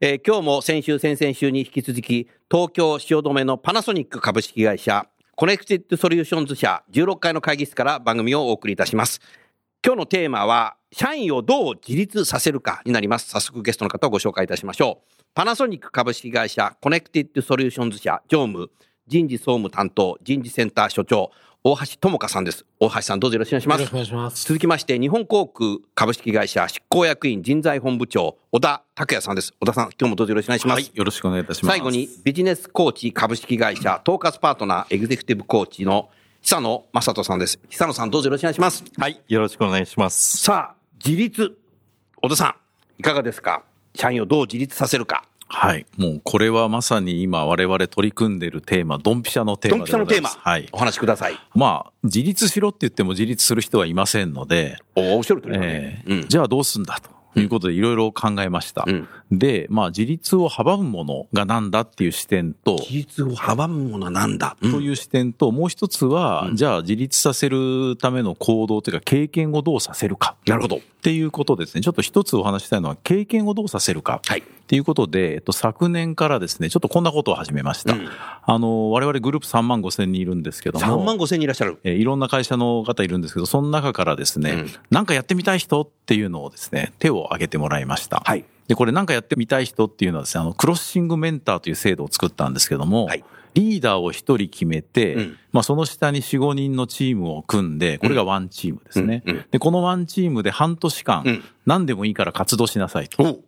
えー今日も先週、先々週に引き続き、東京汐留のパナソニック株式会社、コネクティッドソリューションズ社16階の会議室から番組をお送りいたします。今日のテーマは、社員をどう自律させるかになります。早速ゲストの方をご紹介いたしましょう。パナソニック株式会社コネクティッドソリューションズ社常務人事総務担当人事センター所長大橋智香さんです。大橋さんどうぞよろしくお願いします。よろしくお願いします。続きまして、日本航空株式会社執行役員人材本部長、小田拓也さんです。小田さん、今日もどうぞよろしくお願いします。はい、よろしくお願いいたします。最後に、ビジネスコーチ株式会社、統括パートナーエグゼクティブコーチの久野正人さんです。久野さん、どうぞよろしくお願いします。はい、よろしくお願いします。さあ、自立。小田さん、いかがですか？社員をどう自立させるか。はい、もうこれはまさに今我々取り組んでいるテーマ、ドンピシャのテードンマピシャのテーマ、はいお。話しください。まあ、自立しろって言っても自立する人はいませんので、おおっしゃる通りだえね。うん。ーじゃあどうすんだと。いうことでいろいろ考えました。うんで、まあ自立を阻むものがなんだっていう視点と、自立を阻むものはなんだ、という視点と、もう一つは、じゃあ自立させるための行動というか経験をどうさせるか。なるほど。っていうことですね。ちょっと一つお話ししたいのは、経験をどうさせるか。はいっていうことで、えっと、昨年からですね、ちょっとこんなことを始めました。うんあの、我々グループ3万5千人いるんですけども。3万5千人いらっしゃる。えーいろんな会社の方いるんですけど、その中からですね、うんなんかやってみたい人っていうのをですね、手を挙げてもらいました。はい。で、これなんかやってみたい人っていうのはですね、あの、クロッシングメンターという制度を作ったんですけども、はいリーダーを一人決めて、うんまあその下に4、5人のチームを組んで、これがワンチームですね。うんうんで、このワンチームで半年間、うん何でもいいから活動しなさいと。お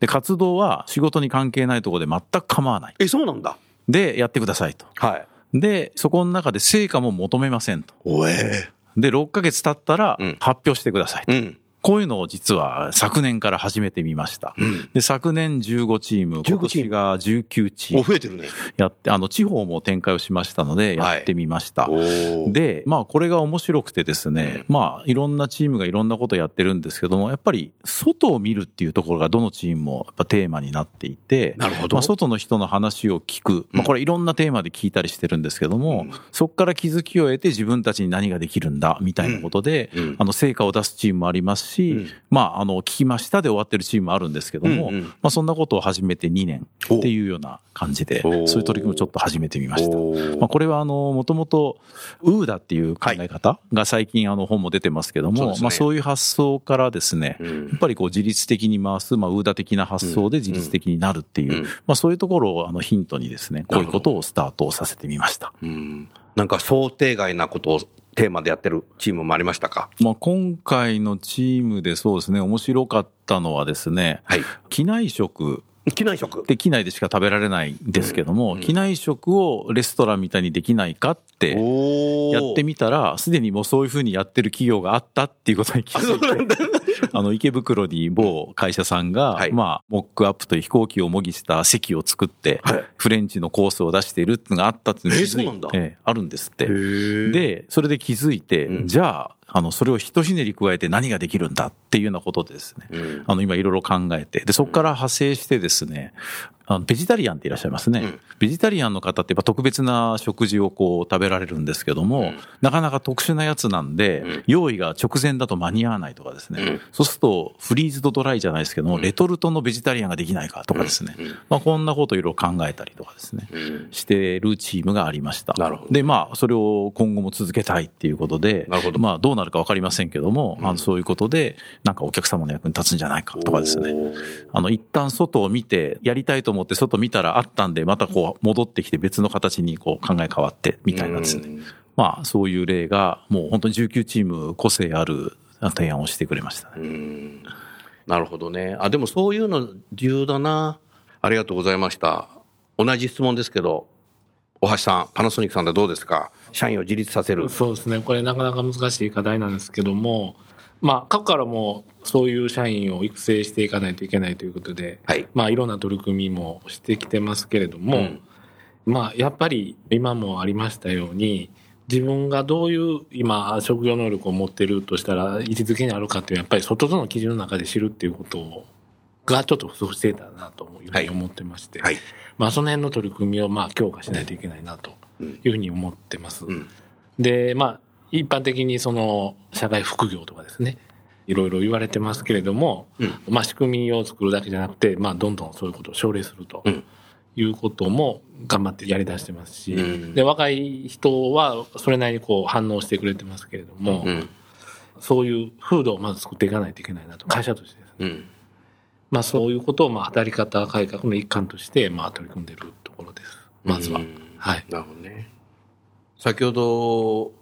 で、活動は仕事に関係ないところで全く構わない。え、そうなんだ。で、やってくださいと。はい。で、そこの中で成果も求めませんと。おえで、6ヶ月経ったらうん発表してくださいと。うん。こういうのを実は昨年から始めてみました。うん。で、昨年15チーム、15今年が19チーお、ム増えてるね。やって、あの、地方も展開をしましたので、やってみました。おで、まあ、これが面白くてですね、まあ、いろんなチームがいろんなことやってるんですけども、やっぱり、外を見るっていうところがどのチームもやっぱテーマになっていて、なるほど。まあ、外の人の話を聞く。まあ、これいろんなテーマで聞いたりしてるんですけども、そこから気づきを得て自分たちに何ができるんだ、みたいなことで、うん。うん。あの、成果を出すチームもありますし、うん。まあ、あの、聞きましたで終わってるチームもあるんですけども、うんうん。まあ、そんなことを始めて2年っていうような感じで、そういう取り組みをちょっと始めてみました。まあ、これはあの、もともと、ウーダっていう考え方が最近あの本も出てますけども、そうですね。まあそういう発想からですね、うん。やっぱりこう自律的に回す、まあウーダ的な発想で自律的になるっていう、うん。まあそういうところをあのヒントにですね、こういうことをスタートさせてみました。うん。なんか想定外なことをテーマでやってるチームもありましたか？まあ今回のチームでそうですね、面白かったのはですね、はい。機内食機内食。で機内でしか食べられないんですけども、機内食をレストランみたいにできないかって、おやってみたら、すでにもうそういうふうにやってる企業があったっていうことに気づいて。あの、池袋に某会社さんが、はい。まあ、モックアップという飛行機を模擬した席を作って、はい。フレンチのコースを出しているっていうのがあったっていうのに気づいえーそうなんだ。ええあるんですって。で、で、それで気づいて、うん。じゃあ、あの、それをひとひねり加えて何ができるんだっていうようなことでですね、うん。あの、今いろいろ考えて、で、そこから派生してですね、あの、ベジタリアンっていらっしゃいますね。うん。ベジタリアンの方ってやっぱ特別な食事をこう食べられるんですけども、ん。なかなか特殊なやつなんで、うん。用意が直前だと間に合わないとかですね、うん。そうするとフリーズドドライじゃないですけども、レトルトのベジタリアンができないかとかですね、うん。まあこんなこといろいろ考えたりとかですね、うん。してるチームがありました。なるほどで、まあ、それを今後も続けたいっていうことで、なるほど。まあ、どうなるかわかりませんけども、あのそういうことで、なんかお客様の役に立つんじゃないかとかですね。あの、一旦外を見て、やりたいと思って外見たらあったんで、またこう、戻ってきて別の形にこう、考え変わって、みたいなですね。まあそういう例がもう本当に19チーム個性ある提案をしてくれましたね。うんなるほどね。あ、でもそういうの重要だな。ありがとうございました。同じ質問ですけど、大橋さん、パナソニックさんでどうですか？社員を自立させる。そうですね。これなかなか難しい課題なんですけども、まあ、過去からもそういう社員を育成していかないといけないということで、はい。まあ、いろんな取り組みもしてきてますけれども、うんまあ、やっぱり今もありましたように、自分がどういう今、職業能力を持ってるとしたら、位置づけにあるかっていう、やっぱり外との基準の中で知るっていうことがちょっと不足していたなというふうに思ってまして、はい。まあ、その辺の取り組みをまあ強化しないといけないなというふうに思ってます。うんで、まあ、一般的にその社会副業とかですね、いろいろ言われてますけれども、うんまあ仕組みを作るだけじゃなくて、まあどんどんそういうことを奨励するとうんいうことも頑張ってやり出してますし、うんで、若い人はそれなりにこう反応してくれてますけれども、うん。そういう風土をまず作っていかないといけないなと、会社としてですね。うん。まあそういうことをまあ働き方改革の一環としてまあ取り組んでいるところです。まずは。うんはい。なるほどね。先ほど、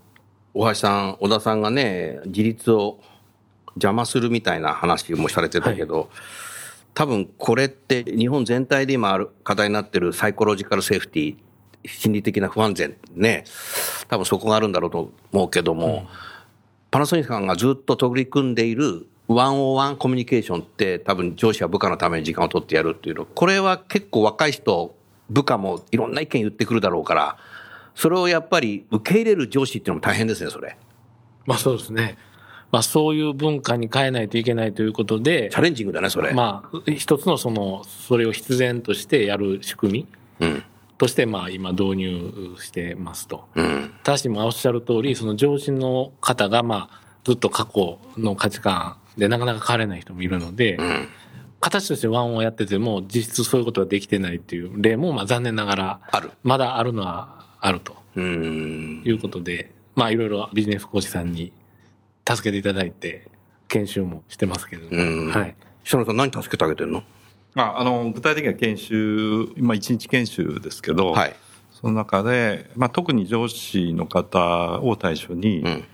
大橋さん、小田さんがね、自立を邪魔するみたいな話もされてたけど、多分これって日本全体で今ある課題になってるサイコロジカルセーフティー、心理的な不安全ね、多分そこがあるんだろうと思うけども、パナソニックさんがずっと取り組んでいるワンオワンコミュニケーションって多分上司は部下のために時間を取ってやるっていうの、これは結構若い人、部下もいろんな意見言ってくるだろうから、それをやっぱり受け入れる上司っていうのも大変ですね、それ。まあそうですね。まあそういう文化に変えないといけないということでチ、ャレンジングだね、それ。まあ一つのその、それを必然としてやる仕組みうん。としてまあ今導入してますと。うん。ただしまあおっしゃる通り、その上司の方がまあずっと過去の価値観でなかなか変われない人もいるので、うん。形としてワンをやってても実質そういうことができてないっていう例もまあ残念ながらある。まだあるのはあるとうん。いうことで、まあいろいろビジネス講師さんに助けていただいて研修もしてますけれどはい。久野さん何助けてあげてんの？まあ、あの、具体的な研修、今一日研修ですけど、はい。その中で、まあ、特に上司の方を対象に、うん。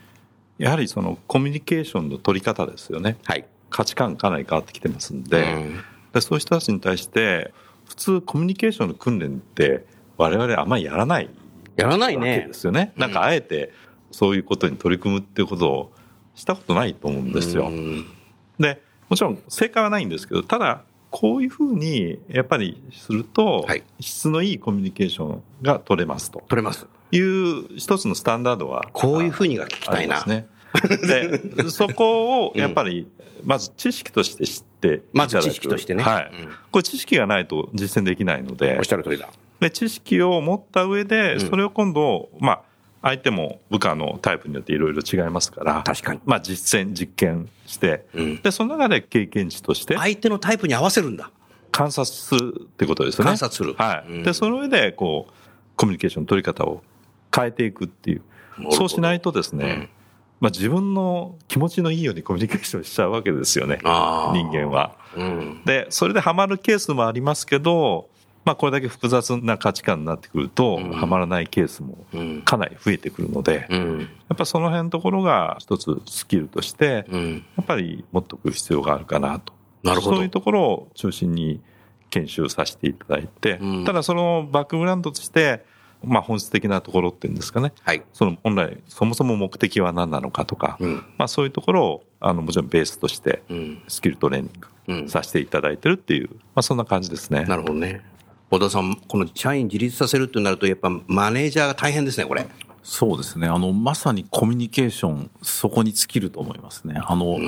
やはりそのコミュニケーションの取り方ですよね。はい。価値観かなり変わってきてますんで、うんでそういう人たちに対して、普通コミュニケーションの訓練って我々あんまりやらないやらないねで。すよね。なんかあえてそういうことに取り組むっていうことをしたことないと思うんですよ。うんで、もちろん正解はないんですけど、ただ、こういうふうにやっぱりするとはい、質のいいコミュニケーションが取れますと取れます。いう一つのスタンダードはこういうふうにが聞きあたいな。りますね。で、そこをやっぱり、まず知識として知っていただく。まず知識としてねはいうん。これ知識がないと実践できないのでおっ、しゃる通りだ。で、知識を持った上で、うんそれを今度、まあ、相手も部下のタイプによっていろいろ違いますから、確かに。まあ実践、実験して、うん。で、その中で経験値として相手のタイプに合わせるんだ。観察するってことですよね。観察するはい。うんで、その上で、こう、コミュニケーションの取り方を変えていくっていう。そうしないとですね、うんまあ自分の気持ちのいいようにコミュニケーションしちゃうわけですよね。人間は。うん。で、それでハマるケースもありますけど、まあこれだけ複雑な価値観になってくると、うんハマらないケースもうん。かなり増えてくるので、やうん。っぱその辺のところが一つスキルとして、うん。やっぱり持っておく必要があるかなと。なるほどそういうところを中心に研修させていただいて、うんただそのバックグラウンドとして、まあ本質的なところっていうんですかね。はい。その本来、そもそも目的は何なのかとか、うん。まあそういうところを、あの、もちろんベースとしてうん。スキルトレーニンうんグさせていただいてるっていう、まあそんな感じですね。なるほどね。小田さん、この社員自立させるってなると、やっぱマネージャーが大変ですね、これ。そうですね。あの、まさにコミュニケーション、そこに尽きると思いますね。あの、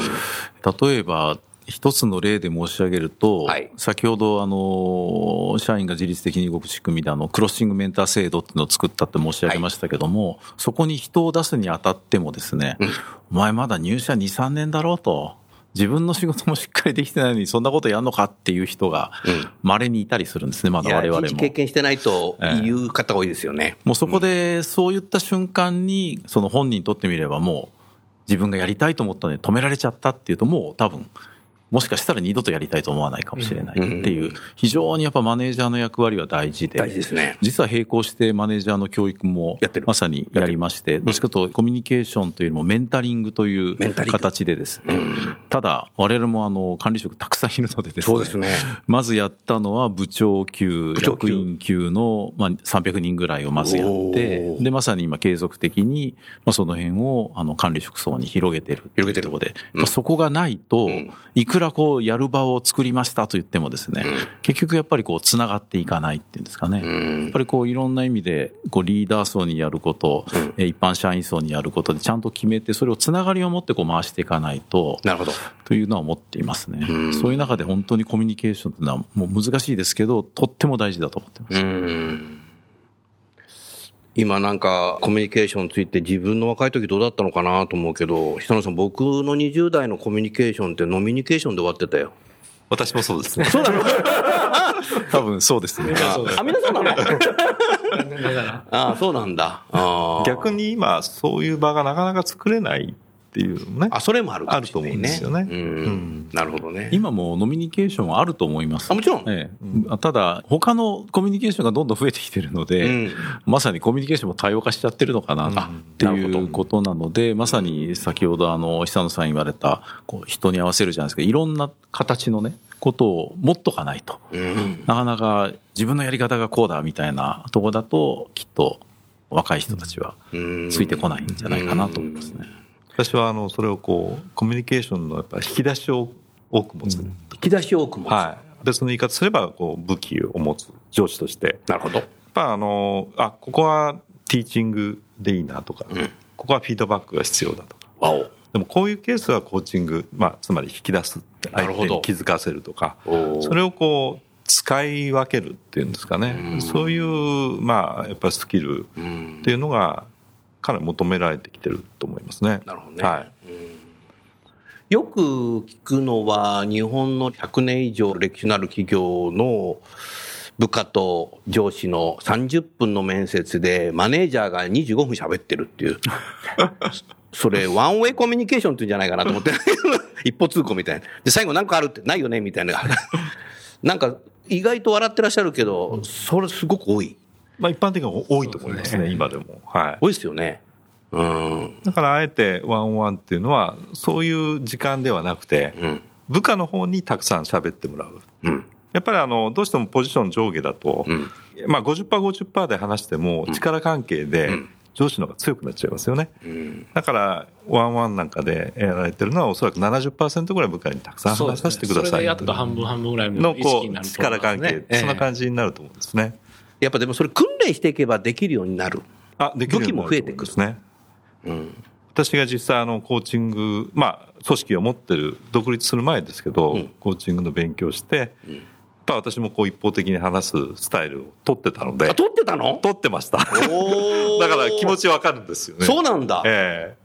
例えば、一つの例で申し上げると、はい先ほど、あの、社員が自律的に動く仕組みで、あの、クロッシングメンター制度っていうのを作ったって申し上げましたけども、そこに人を出すにあたってもですね、お前まだ入社2、3年だろうと、自分の仕事もしっかりできてないのにそんなことやんのかっていう人がうん稀にいたりするんですね、まだ我々も。経験してないという方多いですよね。もうそこでそういった瞬間に、その本人にとってみればもう自分がやりたいと思ったのに止められちゃったっていうともう多分もしかしたら二度とやりたいと思わないかもしれないっていう、非常にやっぱマネージャーの役割は大事で、大事ですね。実は並行してマネージャーの教育もやってる。まさにやりまして、どっちかとコミュニケーションというよりもメンタリングという形でですね、ただ我々もあの管理職たくさんいるのでですね、そうですね。まずやったのは部長級、部長級。役員級の、まあ、300人ぐらいをまずやおってー、で、まさに今継続的に、まあ、その辺をあの管理職層に広げてる。広げてるところで、そこがないとん、いくらこうやる場を作りましたと言ってもですね、結局やっぱりこう繋がっていかないっていうんですかね。うんやっぱりこういろんな意味で、こうリーダー層にやること、え一般社員層にやることでちゃんと決めて、それをつながりを持ってこう回していかないと、なるほど。というのは思っていますね。うんそういう中で本当にコミュニケーションというのはもう難しいですけど、とっても大事だと思ってます。うん。今なんかコミュニケーションについて自分の若い時どうだったのかなと思うけど、久野さん僕の20代のコミュニケーションってノミニケーションで終わってたよ。私もそうですね。多分そうですね。あ、皆さんなの？あ あ、そうなんだ。ああ。逆に今、そういう場がなかなか作れないっていうのね。あ、それもあるかもしれないね。あると思うんですよねうん。うんなるほどね。今もノミニケーションはあると思います。あ、もちろん。ええただ、他のコミュニケーションがどんどん増えてきてるので、うんまさにコミュニケーションも多様化しちゃってるのかなっていうことなので、まさに先ほどあの、久野さん言われた、こう人に合わせるじゃないですか、いろんな形のね、ことを持っとかないと。うん。なかなか自分のやり方がこうだみたいなとこだと、きっと若い人たちはうんついてこないんじゃないかなと思いますね。私は、あの、それをこう、コミュニケーションのやっぱ引き出しを多く持つ。引き出しを多く持つ。はい。別の言い方すれば、こう、武器を持つ上司として。なるほど。やっぱあの、あ、ここはティーチングでいいなとか、うんここはフィードバックが必要だとか。でもこういうケースはコーチング、まあ、つまり引き出す。なるほど相手に気づかせるとか。それをこう、使い分けるっていうんですかね。うんそういう、まあ、やっぱりスキルうんっていうのが、かなり求められてきてると思いますね。なるほどね。はい。よく聞くのは、日本の100年以上歴史のある企業の部下と上司の30分の面接で、マネージャーが25分喋ってるっていう。それ、ワンウェイコミュニケーションって言うんじゃないかなと思って。一歩通行みたいな。で、最後なんかあるって、ないよねみたいな。なんか、意外と笑ってらっしゃるけど、それすごく多い。まあ、一般的には多いと思いますね、今でも。はい。多いですよね。うん。だから、あえてワンワンっていうのは、そういう時間ではなくて、うん。部下の方にたくさん喋ってもらう。うん。やっぱりあの、どうしてもポジション上下だと、うん。まあ50%、50%で話しても、力関係でうん上司の方が強くなっちゃいますよね。うん。だから、ワンワンなんかでやられてるのは、おそらく70%ぐらい部下にたくさん話させてください。それでやっと半分半分ぐらいのの、意識こう、になると思い力関係、そんな感じになると思うんですね。やっぱでもそれ訓練していけばできるようになる。あ、できる武器も増えてくね。うん。私が実際あのコーチング、まあ組織を持ってる、独立する前ですけど、うんコーチングの勉強して、んやっぱ私もこう一方的に話すスタイルを取ってたのであ、、取ってたの？取ってました。だから気持ちわかるんですよね。そうなんだ。ええ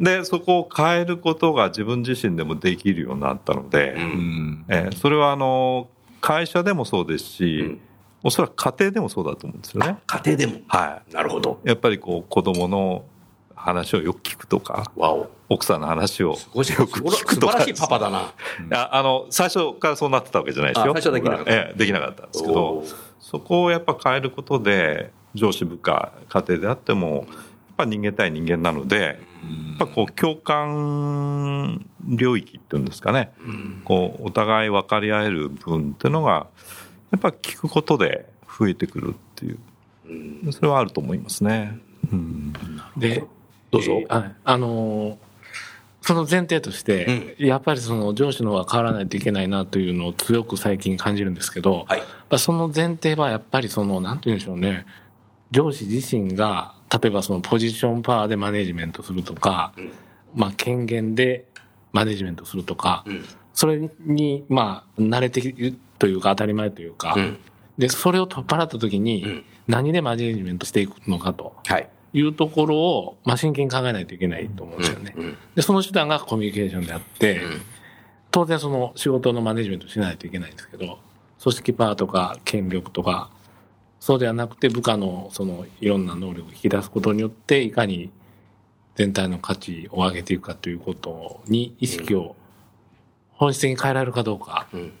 で、そこを変えることが自分自身でもできるようになったので、うんうんええそれはあの、会社でもそうですし、うんおそらく家庭でもそうだと思うんですよね。家庭でも。はなるほど。い。やっぱりこう子供の話をよく聞くとか、わお。奥さんの話をよく聞く素とか。晴らしいパパだな。ああの、最初からそうなってたわけじゃないですよ。あ最初はできなかったええできなかったんですけおどー、そこをやっぱ変えることで、上司部下、家庭であっても、やっぱ人間対人間なので、やっぱこう共感領域っていうんですかね、こうお互い分かり合える部分っていうのが、やっぱ聞くことで増えてくるっていう、それはあると思いますね。うん。で、どうぞ。えーはい。あのーその前提として、やっぱりその上司の方が変わらないといけないなというのを強く最近感じるんですけど、はい。その前提はやっぱりその、なんて言うんでしょうね、上司自身が、例えばそのポジションパワーでマネジメントするとか、ん。まあ権限でマネジメントするとか、うん。それに、まあ、慣れているというか当たり前というか、うん。で、それを取っ払った時に、うん何でマネジメントしていくのかとはい。いうところを、まあ、真剣に考えないといけないと思うんですよね。うん。で、その手段がコミュニケーションであって、当然その仕事のマネジメントしないといけないんですけど、組織パワーとか権力とか、そうではなくて部下のそのいろんな能力を引き出すことによって、いかに全体の価値を上げていくかということに意識を本質的に変えられるかどうか。うん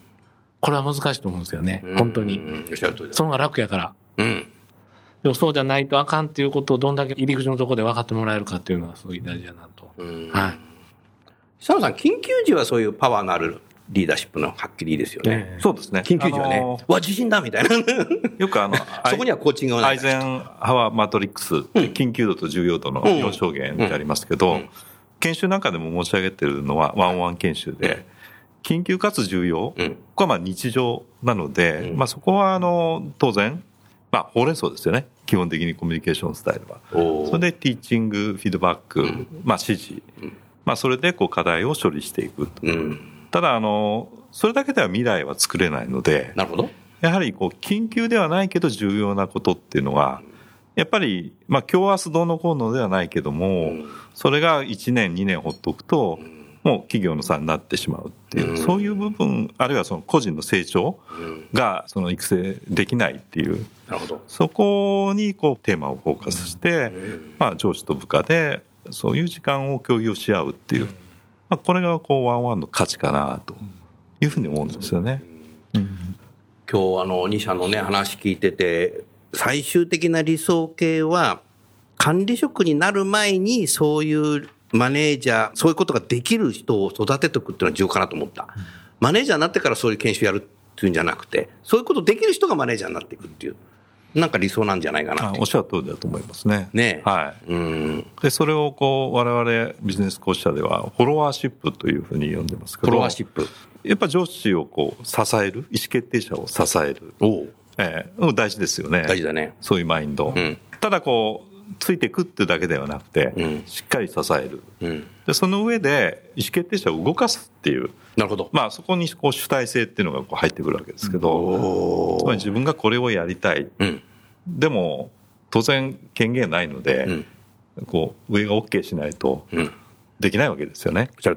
これは難しいと思うんですよね。本当に。うんおっしゃる通りだその方が楽やから。うん。でもそうじゃないとあかんっていうことをどんだけ入り口のところで分かってもらえるかっていうのはすごい大事だなと。うんはい。久野さん、緊急時はそういうパワーのあるリーダーシップのはっきりいいですよね。ええそうですね。緊急時はね、あのわ、地震だみたいな。よくあの、そこにはコーチングがないアイゼンハワーマトリックス、緊急度と重要度の4証言ってありますけど、研修なんかでも申し上げてるのはワンワン研修で、緊急かつ重要、うんここはまあ日常なので、まあそこはあの、当然、まあほうれん草ですよね。基本的にコミュニケーションスタイルは。それでティーチング、フィードバック、まあ指示、まあそれでこう課題を処理していくと。うん。ただあの、それだけでは未来は作れないので、なるほど。やはりこう緊急ではないけど重要なことっていうのは、やっぱり、まあ今日明日どうのこうのではないけども、それが1年2年ほっとくと、もう企業の差になってしまうっていう、そういう部分、あるいはその個人の成長がその育成できないっていう、なるほど。そこにこうテーマをフォーカスして、まあ上司と部下でそういう時間を共有し合うっていう、まあこれがこうワンワンの価値かなというふうに思うんですよね。今日あの2社のね話聞いてて最終的な理想形は管理職になる前にそういうマネージャーそういうことができる人を育てておくっていうのは重要かなと思ったマネージャーになってからそういう研修やるっていうんじゃなくてそういうことできる人がマネージャーになっていくっていうなんか理想なんじゃないかなおっしゃる通りだと思いますね。ねえはい。うんで、それをこう、我々ビジネス講師社では、フォロワーシップというふうに呼んでますけど、フォロワーシップやっぱ上司をこう、支える、意思決定者を支える。おうええ大事ですよね。大事だねそういうマインド。んただこう、ついてくってだけではなくて、うんしっかり支える。うんで、その上で、意思決定者を動かすっていう、なるほどまあそこにこう主体性っていうのがこう入ってくるわけですけど、つまり自分がこれをやりたい。うんでも、当然権限ないので、うんこう、上が OK しないとうんできないわけですよね。じゃ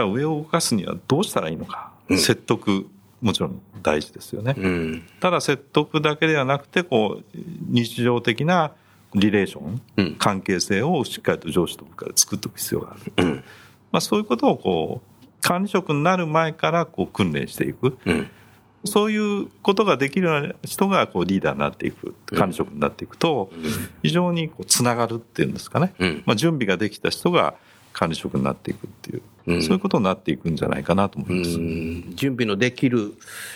あ上を動かすにはどうしたらいいのか。うん説得、もちろん大事ですよね。うんただ説得だけではなくて、こう、日常的なリレーション、うん。関係性をしっかりと上司と部下で作っておく必要がある。まあそういうことをこう、管理職になる前からこう訓練していく。うん。そういうことができるような人がこうリーダーになっていく、管理職になっていくと、非常にこうつながるっていうんですかね。うん。まあ準備ができた人が管理職になっていくっていう、うん。そういうことになっていくんじゃないかなと思います。うん。準備のできる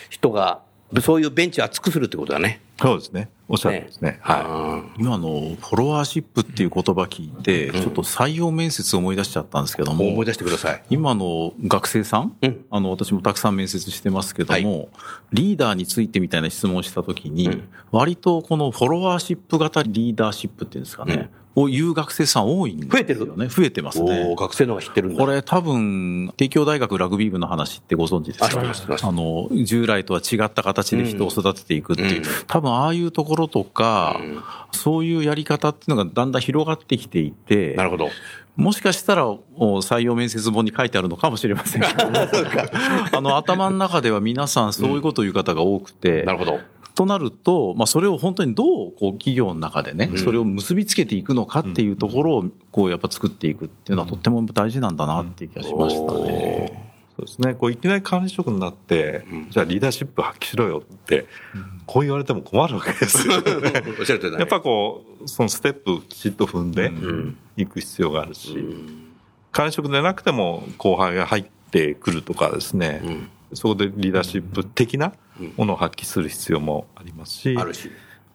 人がそういうベンチを厚くするってことだね。そうですね。おっしゃるんですね。はあ今のフォロワーシップっていう言葉聞いて、ちょっと採用面接を思い出しちゃったんですけども、ー思い出してください。今の学生さん、うん。あの、私もたくさん面接してますけども、はリーダーについてみたいな質問をしたときに、割とこのフォロワーシップ型リーダーシップっていうんですかね、を言う学生さん多いんですよね。増えてる増えてますおねー。学生の方が知ってるんだ。これ多分、帝京大学ラグビー部の話ってご存知ですかあの、従来とは違った形で人を育てていくっていう、うん多分ああいうところとか、そういうやり方っていうのがだんだん広がってきていて、なるほど。もしかしたら、お採用面接本に書いてあるのかもしれませんけど、あの、頭の中では皆さんそういうことを言う方が多くて、なるほど。となると、まあ、それを本当にどう、こう、企業の中でね、それを結びつけていくのかっていうところを、こう、やっぱ作っていくっていうのはとっても大事なんだなっていう気がしましたね。そうですね。こういきなり管理職になって、じゃあリーダーシップ発揮しろよって、こう言われても困るわけですよ。おっしゃる通りだね。やっぱこう、そのステップきちっと踏んでん。いく必要があるし、管理職でなくても後輩が入ってくるとかですね、そこでリーダーシップ的なものを発揮する必要もありますし、あるし。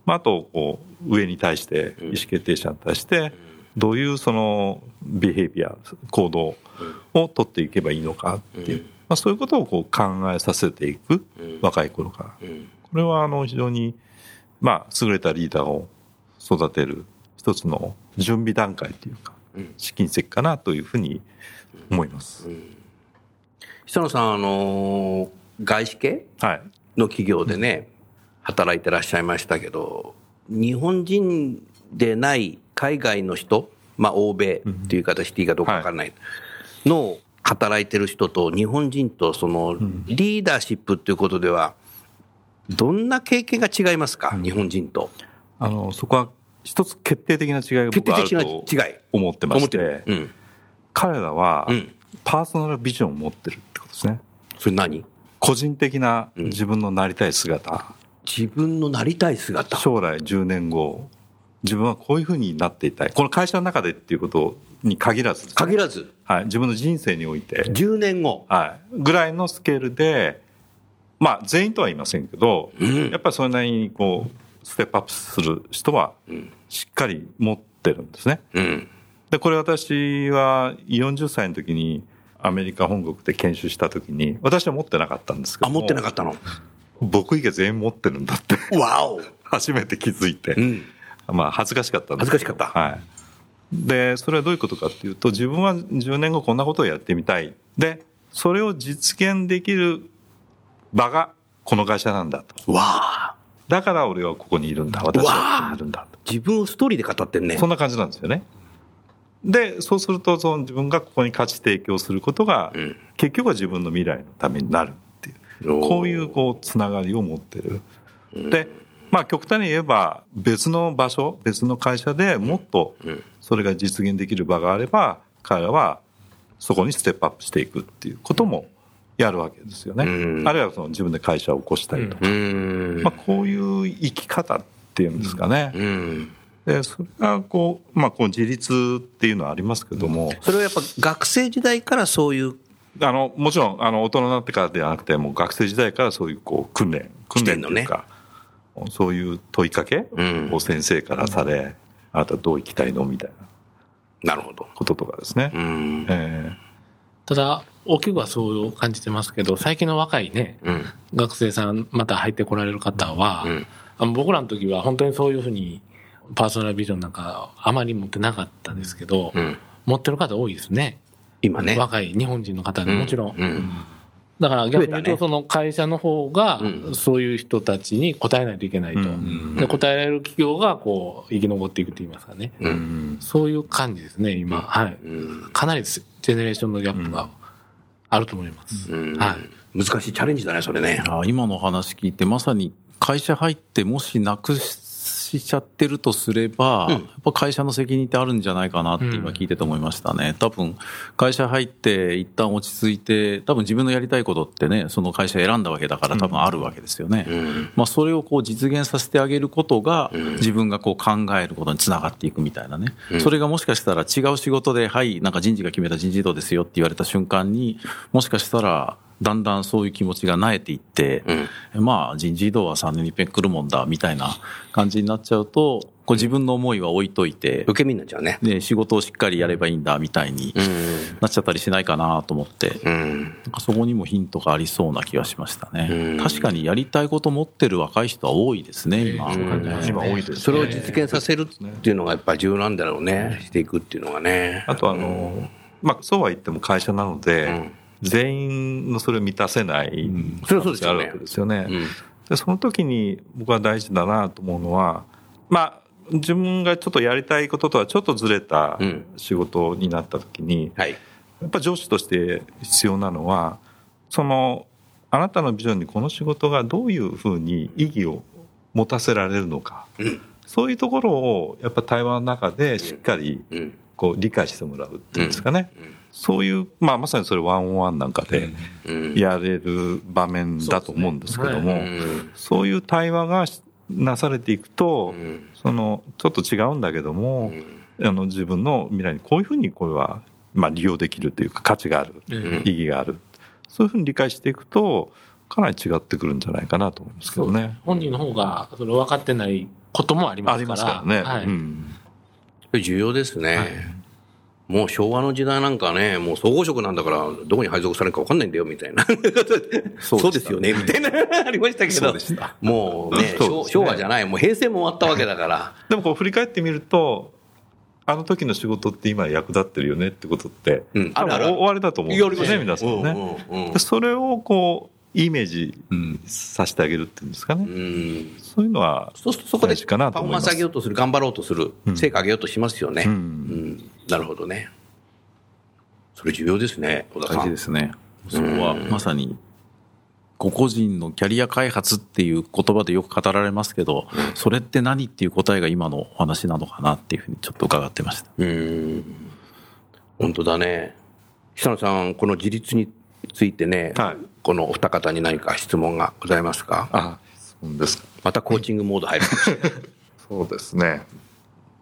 まあ、あと、こう、上に対して、意思決定者に対して、どういうその、ビヘイビア、行動を取っていけばいいのかっていう、まあ、そういうことをこう考えさせていく、若い頃から。これは、あの、非常に、まあ、優れたリーダーを育てる一つの準備段階というか、試金石かなというふうに思います。久野さん、あのー外資系はい。の企業でね、働いてらっしゃいましたけど、日本人でない海外の人、まあ、欧米っていう言い方していいかどうかわからない、の働いてる人と日本人とそのリーダーシップっていうことでは、どんな経験が違いますか、日本人と。あの、そこは一つ決定的な違いが僕はあると。思ってまして。うん。彼らはうん。パーソナルビジョンを持ってるですね。それ何？個人的な自分のなりたい姿、自分のなりたい姿。将来10年後、自分はこういうふうになっていたい。この会社の中でっていうことに限らずね、限らず、はい、自分の人生において、10年後。はい、ぐらいのスケールで、まあ全員とは言いませんけど、うんやっぱりそれなりにこう、ステップアップする人は、しっかり持ってるんですね。うん。で、これ私は40歳の時にアメリカ本国で研修した時に、私は持ってなかったんですけあ、ども。持ってなかったの？僕以外全員持ってるんだって、わお。初めて気づいて。うん。まあ恥ずかしかったんです恥ずかしかったはい。で、それはどういうことかっていうと、自分は10年後こんなことをやってみたい。で、それを実現できる場がこの会社なんだと。わあ。だから俺はここにいるんだ。私はここにいるんだと。自分をストーリーで語ってんね。そんな感じなんですよね。で、そうすると、その自分がここに価値提供することが、ん結局は自分の未来のためになるっていう。こういう、こう、つながりを持ってる。で、まあ、極端に言えば、別の場所、別の会社でもっと、それが実現できる場があれば、彼らは、そこにステップアップしていくっていうこともやるわけですよね。うんあるいはその自分で会社を起こしたりとか。まあ、こういう生き方っていうんですかね。うん。で、それがこう、まあ、こう自立っていうのはありますけども、それはやっぱ学生時代からそういう、あの、もちろん、あの、大人になってからではなくて、もう学生時代からそういう、こう、訓練、訓練というか、そういう問いかけうんを先生からされ、あなたどう生きたいのみたいななるほど。こととかですね。うん。えただ、大きくはそう感じてますけど、最近の若いね、うん。学生さん、また入ってこられる方は、うんあの僕らの時は本当にそういうふうに、パーソナルビジョンなんかあまり持ってなかったんですけど、うん。持ってる方多いですね。今ね。若い日本人の方でもちろん。うん。だから逆に言うと、その会社の方がう、んそういう人たちに答えないといけないと。うんで、答えられる企業が、こう、生き残っていくと言いますかね。そういう感じですね、今。はい。うん。かなりジェネレーションのギャップがあると思います。うんはい。難しいチャレンジだね、それね。あ今の話聞いて、まさに会社入ってもしなくしちゃってるとすれば、やっぱ会社の責任ってあるんじゃないかなって今聞いてて思いましたね。多分、会社入って一旦落ち着いて、多分自分のやりたいことってね、その会社選んだわけだから多分あるわけですよね。うん。まあそれをこう実現させてあげることが、自分がこう考えることにつながっていくみたいなね。それがもしかしたら違う仕事で、はい、なんか人事が決めた人事異動ですよって言われた瞬間に、もしかしたら、だんだんそういう気持ちが慣れていって、まあ人事異動は3年に一遍来るもんだ、みたいな感じになっちゃうと、こう自分の思いは置いといて、受け身になっちゃうね。で、仕事をしっかりやればいいんだ、みたいにうん。なっちゃったりしないかなと思って、うん。なんかそこにもヒントがありそうな気がしましたね。うん確かにやりたいこと持ってる若い人は多いですね、今。今多いですねそれを実現させるっていうのがやっぱり重要なんだろうね。していくっていうのがね。あとあの、まあ、そうは言っても会社なので、全員のそれを満たせない、それはそうですよねあるわけですよね。うん。でその時に僕は大事だなと思うのは、まあ、自分がちょっとやりたいこととはちょっとずれたうん仕事になった時に、はい。やっぱ上司として必要なのは、その、あなたのビジョンにこの仕事がどういうふうに意義を持たせられるのか、そういうところをやっぱ対話の中でしっかりうん。こう理解してもらうっていうんですかね。そういう、まあまさにそれワンオンワンなんかでうん。やれる場面だと思うんですけども、うん。そういう対話がしなされていくと、うんそのちょっと違うんだけども、あの自分の未来にこういうふうにこれは、まあ、利用できるというか価値がある、意義があるそういうふうに理解していくとかなり違ってくるんじゃないかなと思いますけどね。本人の方が、それ分かってないこともありますから。ありますからね。はい。うん重要ですね。もう昭和の時代なんかね、もう総合職なんだから、どこに配属されるか分かんないんだよ、みたいな。そうですよね、みたいな、ありましたけど。もうね ね昭、昭和じゃない、もう平成も終わったわけだから。でもこう振り返ってみるとあの時の仕事って今役立ってるよねってことって、うん多分あるある終わりだと思うんですよね皆さんね。それをこうイメージうんさせてあげるっていうんですかね、うん。そういうのはそうするとそこでパフォーマンス上げようとする、頑張ろうとする、成果上げようとしますよね。ううんん。なるほどね。それ重要ですね、小田さん。大事ですね。そこはまさに、個々人のキャリア開発っていう言葉でよく語られますけど、それって何っていう答えが今のお話なのかなっていうふうにちょっと伺ってました。うん。本当だね。久野さん、この自立についてね、はいこのお二方に何か質問がございますか？あそうです。かまたコーチングモード入る。そうですね。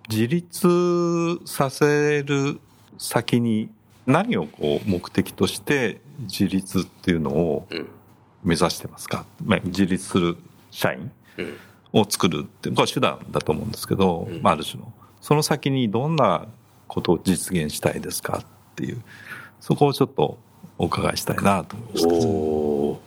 自立させる先に何をこう目的として自立っていうのをうん。目指してますか、まあ、自立する社員うん。を作るってこれは手段だと思うんですけど、うん。まあ、ある種の。その先にどんなことを実現したいですかっていうそこをちょっとお伺いしたいなと思いましたお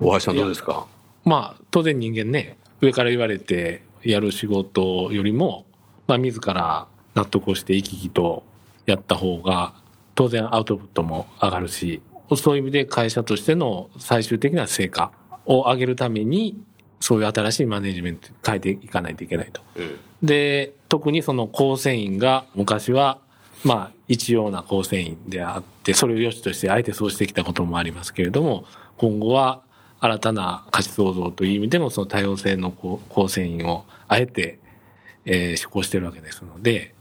大橋さんどうですか？まあ、当然人間ね、上から言われてやる仕事よりも、まあ、自ら納得をして生き生きとやった方が、当然アウトプットも上がるし、そういう意味で会社としての最終的な成果を上げるために、そういう新しいマネジメントに変えていかないといけないと。うんで、特にその構成員が昔は、まあ、一様な構成員であって、それを良しとしてあえてそうしてきたこともありますけれども、今後は新たな価値創造という意味でのその多様性の構成員をあえて、えー、施行してるわけですので、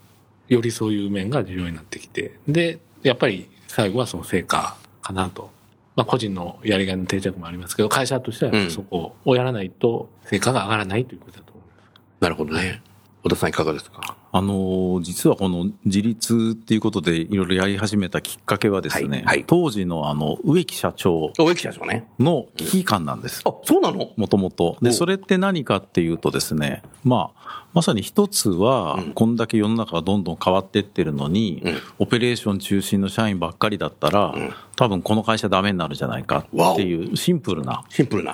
よりそういう面が重要になってきて、で、やっぱり最後はその成果かなと。まあ個人のやりがいの定着もありますけど、会社としてはそこをやらないと成果が上がらないということだと思います。なるほどね。小田さんいかがですか？あの、実はこの自立っていうことでいろいろやり始めたきっかけはですね、はいはい当時のあの、植木社長お、駅社長ね。の危機感なんです。あ、そうなの？もともと。で、おそれって何かっていうとですね、まあ、まさに一つはうん、こんだけ世の中がどんどん変わってってるのに、うんオペレーション中心の社員ばっかりだったら、ん多分この会社ダメになるじゃないかっていうシンプルな。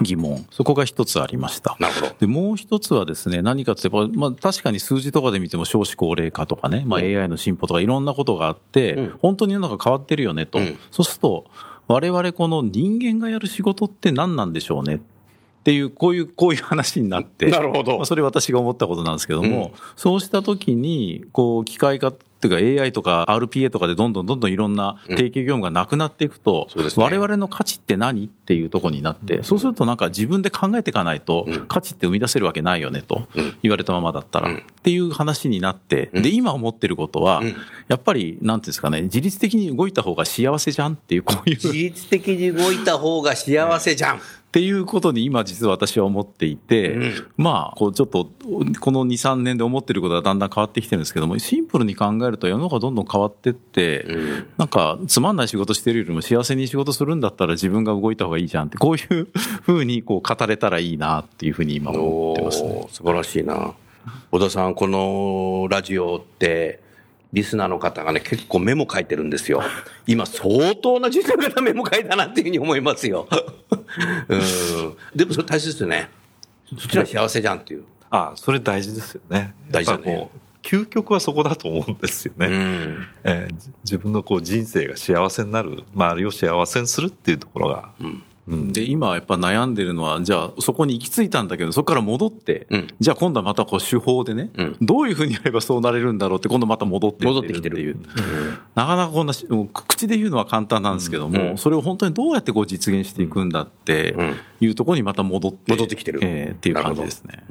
疑問。そこが一つありました。なるほど。で、もう一つはですね、何かって言えば、まあ確かに数字とかで見ても少子高齢化とかね、まあうん AI の進歩とかいろんなことがあって、うん本当に世の中変わってるよねと。うんそうすると、我々この人間がやる仕事って何なんでしょうねっていう、こういう、こういう話になって。なるほど。まあ、。それ私が思ったことなんですけども、そうしたときに、こう、機械化っていうか AI とか RPA とかでどんどんどんどんいろんな提携業務がなくなっていくと、そうですね。我々の価値って何？っていうところになって、そうするとなんか自分で考えていかないとうん。価値って生み出せるわけないよねとうん。言われたままだったら、うん。っていう話になって、うん。で、今思ってることはうん、やっぱり、なんていうんですかね、自律的に動いた方が幸せじゃんっていう、こういう。自律的に動いた方が幸せじゃん。っていうことに今実は私は思っていて、うんまあ、こうちょっと、この2、3年で思ってることがだんだん変わってきてるんですけども、シンプルに考えると世の中どんどん変わってって、うんなんかつまんない仕事してるよりも幸せに仕事するんだったら自分が動いた方がいいじゃんって、こういうふうにこう語れたらいいなっていうふうに今思ってますね。素晴らしいな。小田さん、このラジオって、リスナーの方がね、結構メモ書いてるんですよ。今、相当な実力なメモ書いたなっていうふうに思いますよ。うん。でもそれ大切ですよね。そっちら幸せじゃんっていう。あそれ大事ですよね。大事だね究極はそこだと思うんですよね。うん。えーじ自分のこう人生が幸せになる、周りを幸せにするっていうところが、うん。うんで、今やっぱ悩んでるのは、じゃあそこに行き着いたんだけど、そこから戻って、うんじゃあ今度はまたこう手法でね、うんどういうふうにやればそうなれるんだろうって今度また戻って戻ってきてるっていう。なかなかこんな口で言うのは簡単なんですけども、うんそれを本当にどうやってこう実現していくんだってうんいうところにまた戻って、戻ってきてるえーっていう感じですね。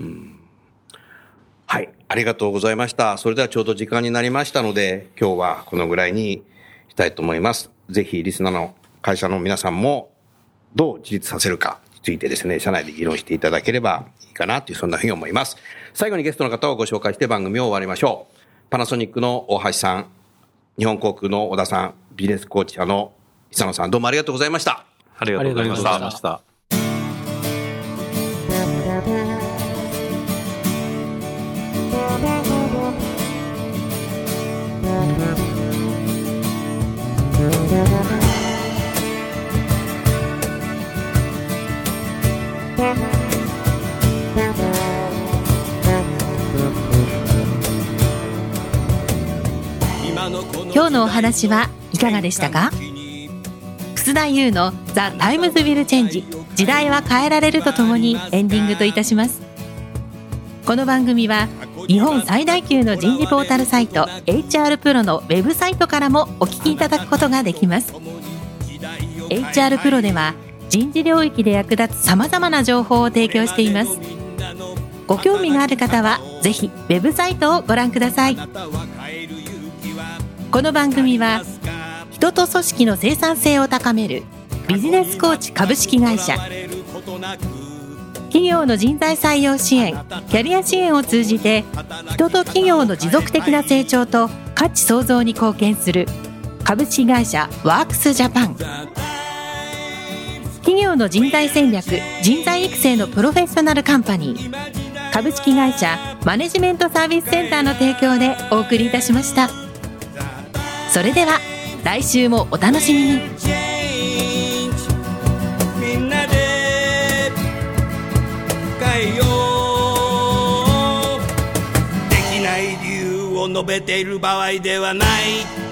はい。ありがとうございました。それではちょうど時間になりましたので、今日はこのぐらいにしたいと思います。ぜひ、リスナーの会社の皆さんも、どう自立させるかについてですね、社内で議論していただければいいかなという、そんなふうに思います。最後にゲストの方をご紹介して番組を終わりましょう。パナソニックの大橋さん、日本航空の小田さん、ビジネスコーチ社の久野さん、どうもありがとうございました。ありがとうございましありがとうございまたした。した。今日のお話はいかがでしたか？楠田祐の「 The Times Will Change。時代は変えられる」とともにエンディングといたします。この番組は日本最大級の人事ポータルサイト HR プロのウェブサイトからもお聞きいただくことができます。HR プロでは人事領域で役立つさまざまな情報を提供しています。ご興味がある方はぜひウェブサイトをご覧ください。この番組は人と組織の生産性を高めるビジネスコーチ株式会社。企業の人材採用支援キャリア支援を通じて人と企業の持続的な成長と価値創造に貢献する株式会社ワークスジャパン。企業の人材戦略人材育成のプロフェッショナルカンパニー。株式会社マネジメントサービスセンターの提供でお送りいたしました。それでは来週もお楽しみに。みんなで変えよう。できない理由を述べている場合ではない。